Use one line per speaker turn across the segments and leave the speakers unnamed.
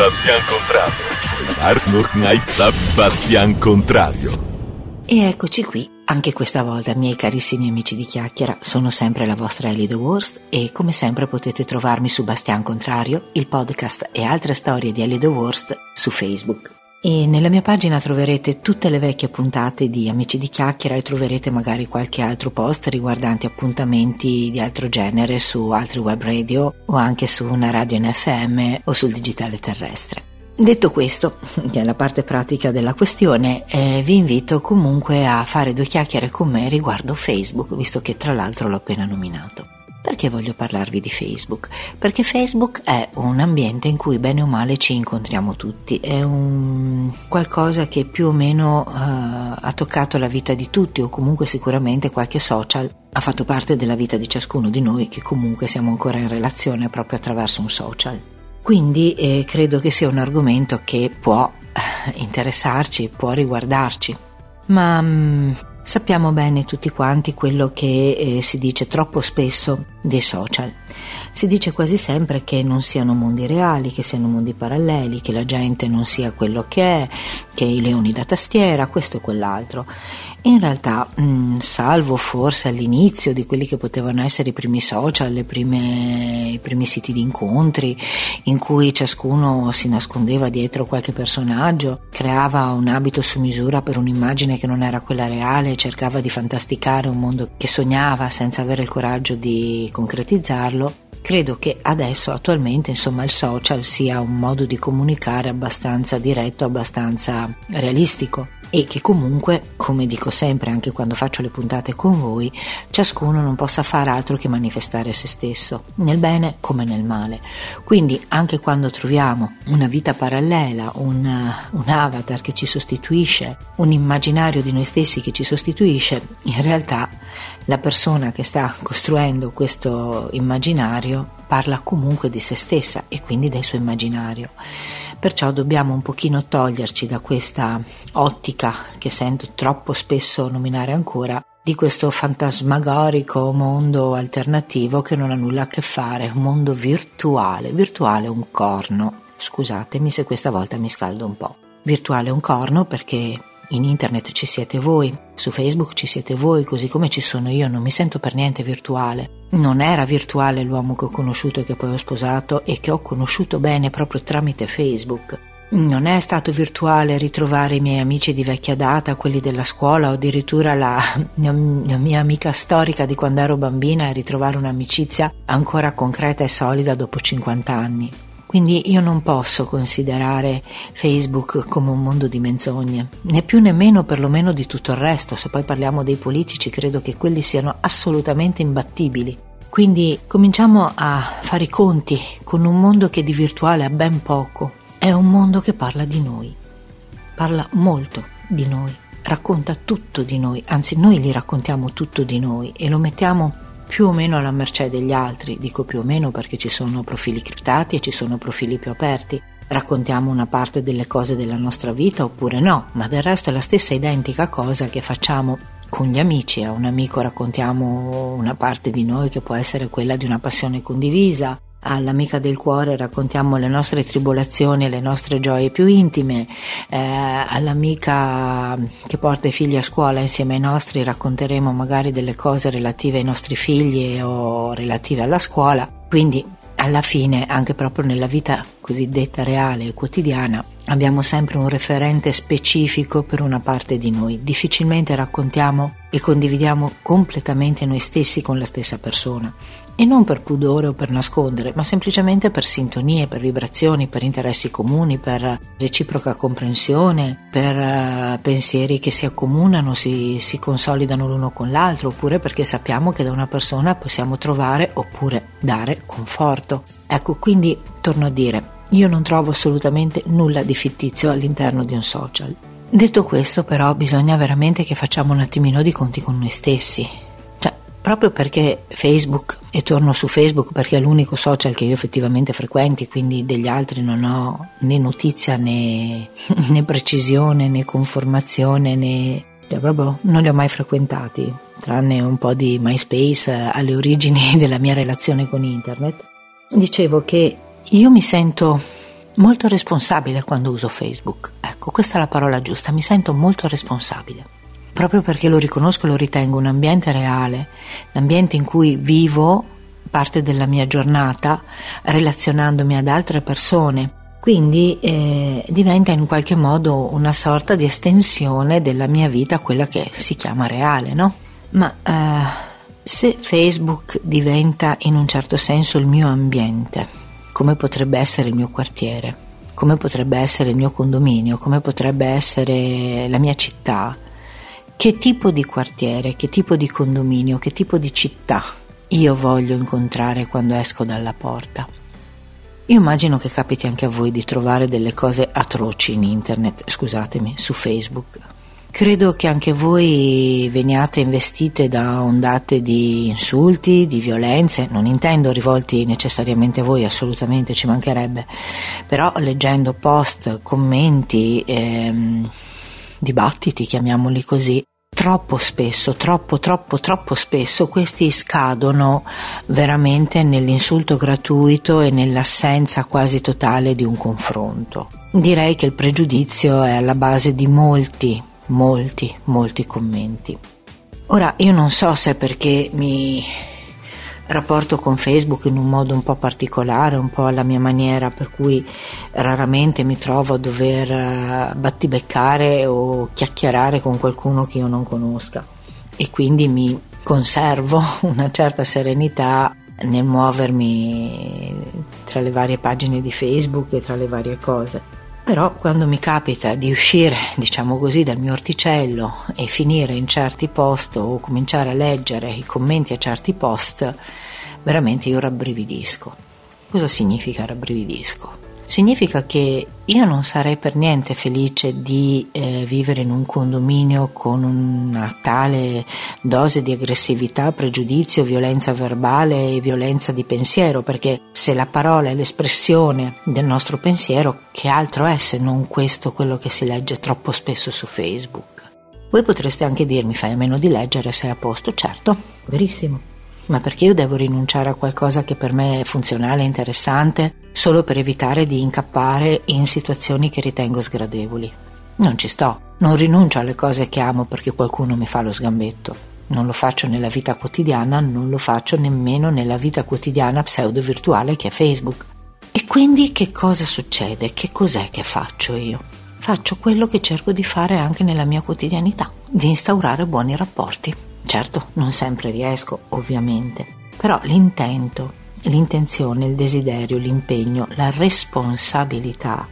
Bastian Contrario. Arnold Knight Bastian Contrario.
E eccoci qui, anche questa volta, miei carissimi amici di chiacchiera, sono sempre la vostra Ellie The Worst e come sempre potete trovarmi su Bastian Contrario, il podcast e altre storie di Ellie The Worst su Facebook. E nella mia pagina troverete tutte le vecchie puntate di Amici di Chiacchiera e troverete magari qualche altro post riguardanti appuntamenti di altro genere su altri web radio o anche su una radio in FM o sul digitale terrestre. Detto questo, che è la parte pratica della questione, eh, vi invito comunque a fare due chiacchiere con me riguardo Facebook, visto che tra l'altro l'ho appena nominato. Perché voglio parlarvi di Facebook? Perché Facebook è un ambiente in cui bene o male ci incontriamo tutti, è un qualcosa che più o meno uh, ha toccato la vita di tutti o comunque sicuramente qualche social ha fatto parte della vita di ciascuno di noi che comunque siamo ancora in relazione proprio attraverso un social. Quindi eh, credo che sia un argomento che può eh, interessarci, può riguardarci. Ma mh, mm, Sappiamo bene tutti quanti quello che eh, si dice troppo spesso dei social. Si dice quasi sempre che non siano mondi reali, che siano mondi paralleli, che la gente non sia quello che è, che i leoni da tastiera, questo e quell'altro. In realtà, mh, mm, salvo forse all'inizio di quelli che potevano essere i primi social, prime, i primi siti di incontri, in cui ciascuno si nascondeva dietro qualche personaggio, creava un abito su misura per un'immagine che non era quella reale, cercava di fantasticare un mondo che sognava senza avere il coraggio di concretizzarlo, credo che adesso attualmente insomma il social sia un modo di comunicare abbastanza diretto, abbastanza realistico e che comunque, come dico sempre anche quando faccio le puntate con voi, ciascuno non possa fare altro che manifestare se stesso, nel bene come nel male. Quindi anche quando troviamo una vita parallela, un, un avatar che ci sostituisce, un immaginario di noi stessi che ci sostituisce, in realtà la persona che sta costruendo questo immaginario parla comunque di se stessa e quindi del suo immaginario. Perciò dobbiamo un pochino toglierci da questa ottica che sento troppo spesso nominare ancora di questo fantasmagorico mondo alternativo che non ha nulla a che fare, un mondo virtuale, virtuale un corno. Scusatemi se questa volta mi scaldo un po'. Virtuale un corno perché in internet ci siete voi, su Facebook ci siete voi, così come ci sono io, non mi sento per niente virtuale. Non era virtuale l'uomo che ho conosciuto e che poi ho sposato e che ho conosciuto bene proprio tramite Facebook. Non è stato virtuale ritrovare i miei amici di vecchia data, quelli della scuola o addirittura la, la, mia amica storica di quando ero bambina e ritrovare un'amicizia ancora concreta e solida dopo 50 anni. Quindi io non posso considerare Facebook come un mondo di menzogne, né più né meno perlomeno di tutto il resto. Se poi parliamo dei politici, credo che quelli siano assolutamente imbattibili. Quindi cominciamo a fare i conti con un mondo che di virtuale ha ben poco. È un mondo che parla di noi, parla molto di noi, racconta tutto di noi, anzi noi gli raccontiamo tutto di noi e lo mettiamo più o meno alla mercé degli altri, dico più o meno perché ci sono profili criptati e ci sono profili più aperti. Raccontiamo una parte delle cose della nostra vita oppure no, ma del resto è la stessa identica cosa che facciamo con gli amici. A un amico raccontiamo una parte di noi che può essere quella di una passione condivisa, all'amica del cuore raccontiamo le nostre tribolazioni e le nostre gioie più intime, eh, all'amica che porta i figli a scuola insieme ai nostri racconteremo magari delle cose relative ai nostri figli o relative alla scuola, quindi alla fine anche proprio nella vita cosiddetta reale e quotidiana abbiamo sempre un referente specifico per una parte di noi, difficilmente raccontiamo e condividiamo completamente noi stessi con la stessa persona e non per pudore o per nascondere, ma semplicemente per sintonie, per vibrazioni, per interessi comuni, per reciproca comprensione, per uh, pensieri che si accomunano, si, si consolidano l'uno con l'altro, oppure perché sappiamo che da una persona possiamo trovare oppure dare conforto. Ecco, quindi torno a dire, io non trovo assolutamente nulla di fittizio all'interno di un social. Detto questo, però, bisogna veramente che facciamo un attimino di conti con noi stessi proprio perché Facebook, e torno su Facebook perché è l'unico social che io effettivamente frequenti, quindi degli altri non ho né notizia né, né precisione né conformazione né cioè proprio non li ho mai frequentati, tranne un po' di MySpace eh, alle origini della mia relazione con internet. Dicevo che io mi sento molto responsabile quando uso Facebook. Ecco, questa è la parola giusta, mi sento molto responsabile. Proprio perché lo riconosco e lo ritengo un ambiente reale, l'ambiente in cui vivo parte della mia giornata relazionandomi ad altre persone. Quindi eh, diventa in qualche modo una sorta di estensione della mia vita, quella che si chiama reale, no? Ma eh, se Facebook diventa in un certo senso il mio ambiente, come potrebbe essere il mio quartiere, come potrebbe essere il mio condominio, come potrebbe essere la mia città, che tipo di quartiere, che tipo di condominio, che tipo di città io voglio incontrare quando esco dalla porta. Io immagino che capiti anche a voi di trovare delle cose atroci in internet, scusatemi, su Facebook. Credo che anche voi veniate investite da ondate di insulti, di violenze, non intendo rivolti necessariamente a voi, assolutamente ci mancherebbe, però leggendo post, commenti, ehm, dibattiti, chiamiamoli così, troppo spesso, troppo, troppo, troppo spesso questi scadono veramente nell'insulto gratuito e nell'assenza quasi totale di un confronto. Direi che il pregiudizio è alla base di molti, molti, molti commenti. Ora, io non so se è perché mi rapporto con Facebook in un modo un po' particolare, un po' alla mia maniera, per cui raramente mi trovo a dover eh, battibeccare o chiacchierare con qualcuno che io non conosca e quindi mi conservo una certa serenità nel muovermi tra le varie pagine di Facebook e tra le varie cose. Però quando mi capita di uscire, diciamo così, dal mio orticello e finire in certi post o cominciare a leggere i commenti a certi post, veramente io rabbrividisco. Cosa significa rabbrividisco? Significa che io non sarei per niente felice di eh, vivere in un condominio con una tale dose di aggressività, pregiudizio, violenza verbale e violenza di pensiero, perché se la parola è l'espressione del nostro pensiero, che altro è se non questo quello che si legge troppo spesso su Facebook? Voi potreste anche dirmi fai a meno di leggere, sei a posto, certo, verissimo ma perché io devo rinunciare a qualcosa che per me è funzionale e interessante solo per evitare di incappare in situazioni che ritengo sgradevoli? Non ci sto, non rinuncio alle cose che amo perché qualcuno mi fa lo sgambetto. Non lo faccio nella vita quotidiana, non lo faccio nemmeno nella vita quotidiana pseudo-virtuale che è Facebook. E quindi che cosa succede? Che cos'è che faccio io? Faccio quello che cerco di fare anche nella mia quotidianità, di instaurare buoni rapporti. Certo, non sempre riesco, ovviamente, però l'intento, l'intenzione, il desiderio, l'impegno, la responsabilità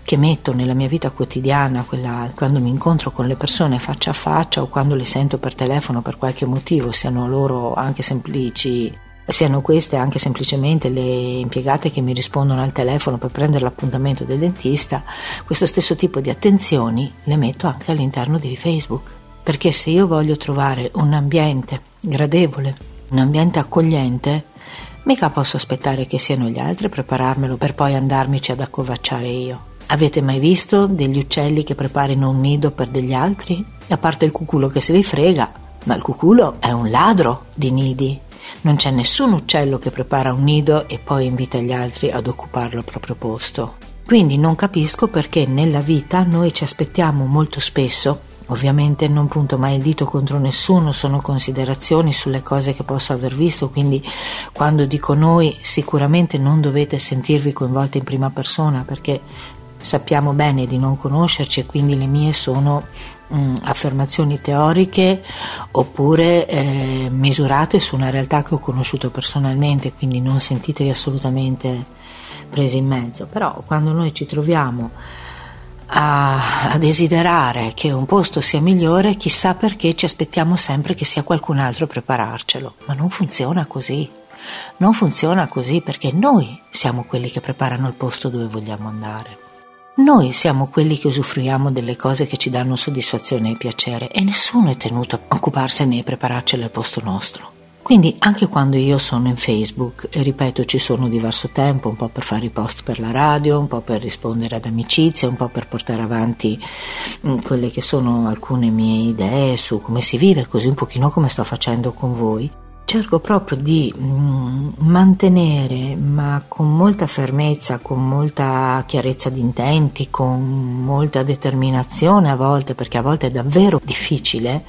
che metto nella mia vita quotidiana, quella, quando mi incontro con le persone faccia a faccia o quando le sento per telefono per qualche motivo, siano loro anche semplici, siano queste anche semplicemente le impiegate che mi rispondono al telefono per prendere l'appuntamento del dentista, questo stesso tipo di attenzioni le metto anche all'interno di Facebook perché se io voglio trovare un ambiente gradevole, un ambiente accogliente, mica posso aspettare che siano gli altri a prepararmelo per poi andarmici ad accovacciare io. Avete mai visto degli uccelli che preparino un nido per degli altri? A parte il cuculo che se li frega, ma il cuculo è un ladro di nidi. Non c'è nessun uccello che prepara un nido e poi invita gli altri ad occuparlo al proprio posto. Quindi non capisco perché nella vita noi ci aspettiamo molto spesso Ovviamente non punto mai il dito contro nessuno, sono considerazioni sulle cose che posso aver visto, quindi quando dico noi sicuramente non dovete sentirvi coinvolti in prima persona perché sappiamo bene di non conoscerci e quindi le mie sono mh, mm, affermazioni teoriche oppure eh, misurate su una realtà che ho conosciuto personalmente, quindi non sentitevi assolutamente presi in mezzo. Però quando noi ci troviamo a, a, desiderare che un posto sia migliore, chissà perché ci aspettiamo sempre che sia qualcun altro a prepararcelo. Ma non funziona così. Non funziona così perché noi siamo quelli che preparano il posto dove vogliamo andare. Noi siamo quelli che usufruiamo delle cose che ci danno soddisfazione e piacere e nessuno è tenuto a occuparsene e prepararcelo al posto nostro. Quindi anche quando io sono in Facebook, e ripeto ci sono diverso tempo, un po' per fare i post per la radio, un po' per rispondere ad amicizie, un po' per portare avanti mm, quelle che sono alcune mie idee su come si vive, così un pochino come sto facendo con voi, cerco proprio di mm, mantenere, ma con molta fermezza, con molta chiarezza di intenti, con molta determinazione a volte, perché a volte è davvero difficile,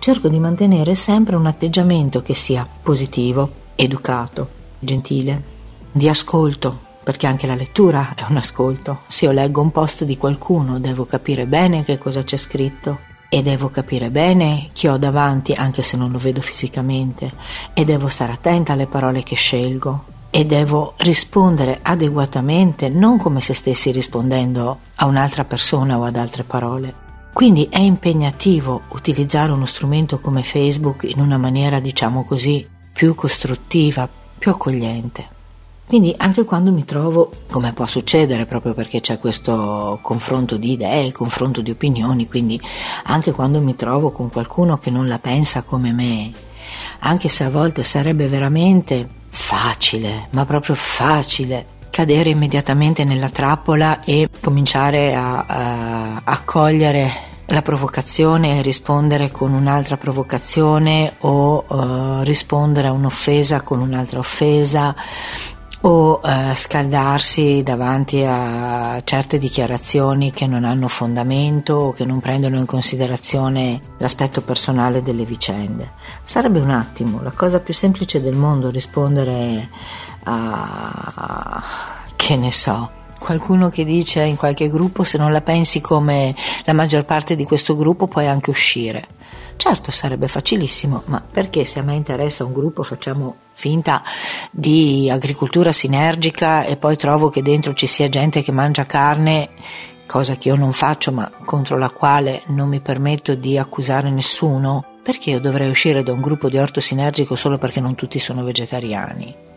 cerco di mantenere sempre un atteggiamento che sia positivo, educato, gentile, di ascolto, perché anche la lettura è un ascolto. Se io leggo un post di qualcuno devo capire bene che cosa c'è scritto e devo capire bene chi ho davanti anche se non lo vedo fisicamente e devo stare attenta alle parole che scelgo e devo rispondere adeguatamente non come se stessi rispondendo a un'altra persona o ad altre parole. Quindi è impegnativo utilizzare uno strumento come Facebook in una maniera diciamo così più costruttiva, più accogliente. Quindi anche quando mi trovo, come può succedere proprio perché c'è questo confronto di idee, confronto di opinioni, quindi anche quando mi trovo con qualcuno che non la pensa come me, anche se a volte sarebbe veramente facile, ma proprio facile, cadere immediatamente nella trappola e cominciare a, a, a cogliere la provocazione e rispondere con un'altra provocazione o uh, rispondere a un'offesa con un'altra offesa o eh, scaldarsi davanti a certe dichiarazioni che non hanno fondamento o che non prendono in considerazione l'aspetto personale delle vicende. Sarebbe un attimo la cosa più semplice del mondo rispondere a che ne so, qualcuno che dice in qualche gruppo se non la pensi come la maggior parte di questo gruppo puoi anche uscire. Certo sarebbe facilissimo, ma perché se a me interessa un gruppo facciamo finta di agricoltura sinergica e poi trovo che dentro ci sia gente che mangia carne, cosa che io non faccio ma contro la quale non mi permetto di accusare nessuno, perché io dovrei uscire da un gruppo di orto sinergico solo perché non tutti sono vegetariani?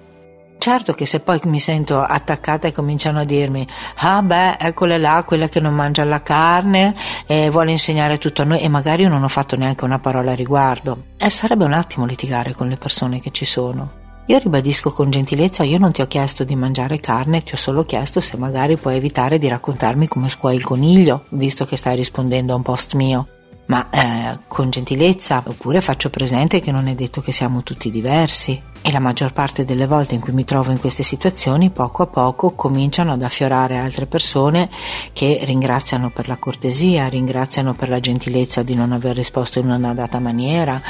Certo che se poi mi sento attaccata e cominciano a dirmi ah beh eccole là quella che non mangia la carne e vuole insegnare tutto a noi. E magari io non ho fatto neanche una parola a riguardo. E sarebbe un attimo litigare con le persone che ci sono. Io ribadisco con gentilezza, io non ti ho chiesto di mangiare carne, ti ho solo chiesto se magari puoi evitare di raccontarmi come scuoi il coniglio, visto che stai rispondendo a un post mio. Ma eh, con gentilezza, oppure faccio presente che non è detto che siamo tutti diversi e la maggior parte delle volte in cui mi trovo in queste situazioni poco a poco cominciano ad affiorare altre persone che ringraziano per la cortesia, ringraziano per la gentilezza di non aver risposto in una data maniera,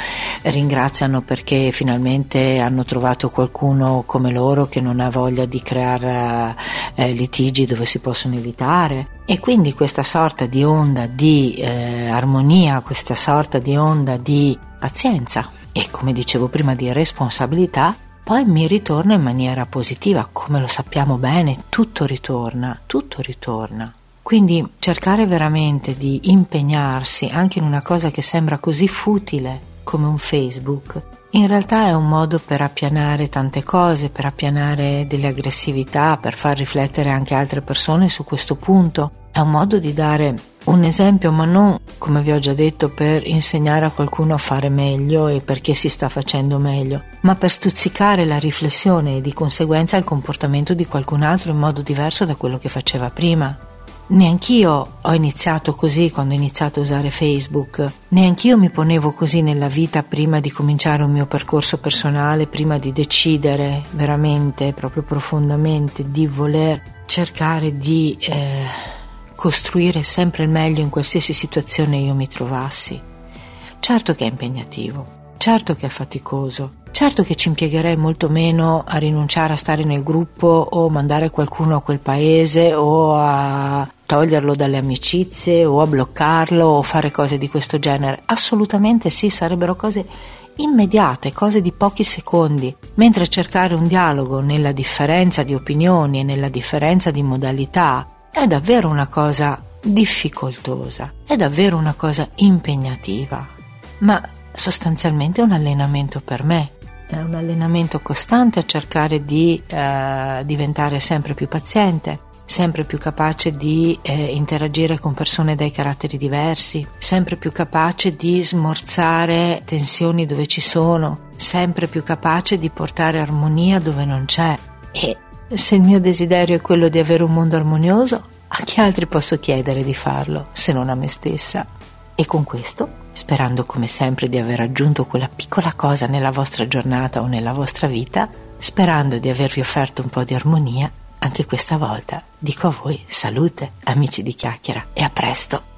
ringraziano perché finalmente hanno trovato qualcuno come loro che non ha voglia di creare eh, litigi dove si possono evitare. E quindi questa sorta di onda di eh, armonia, questa sorta di onda di pazienza e come dicevo prima di responsabilità, poi mi ritorna in maniera positiva, come lo sappiamo bene, tutto ritorna, tutto ritorna. Quindi cercare veramente di impegnarsi anche in una cosa che sembra così futile come un Facebook, in realtà è un modo per appianare tante cose, per appianare delle aggressività, per far riflettere anche altre persone su questo punto. È un modo di dare un esempio, ma non, come vi ho già detto, per insegnare a qualcuno a fare meglio e perché si sta facendo meglio, ma per stuzzicare la riflessione e di conseguenza il comportamento di qualcun altro in modo diverso da quello che faceva prima. Neanch'io ho iniziato così quando ho iniziato a usare Facebook, neanch'io mi ponevo così nella vita prima di cominciare un mio percorso personale, prima di decidere veramente, proprio profondamente, di voler cercare di eh, costruire sempre il meglio in qualsiasi situazione io mi trovassi. Certo che è impegnativo, certo che è faticoso, Certo che ci impiegherei molto meno a rinunciare a stare nel gruppo o mandare qualcuno a quel paese o a toglierlo dalle amicizie o a bloccarlo o fare cose di questo genere. Assolutamente sì, sarebbero cose immediate, cose di pochi secondi, mentre cercare un dialogo nella differenza di opinioni e nella differenza di modalità è davvero una cosa difficoltosa, è davvero una cosa impegnativa, ma sostanzialmente è un allenamento per me è un allenamento costante a cercare di eh, diventare sempre più paziente, sempre più capace di eh, interagire con persone dai caratteri diversi, sempre più capace di smorzare tensioni dove ci sono, sempre più capace di portare armonia dove non c'è. E se il mio desiderio è quello di avere un mondo armonioso, a chi altri posso chiedere di farlo se non a me stessa? E con questo sperando come sempre di aver aggiunto quella piccola cosa nella vostra giornata o nella vostra vita, sperando di avervi offerto un po' di armonia, anche questa volta dico a voi salute, amici di chiacchiera, e a presto!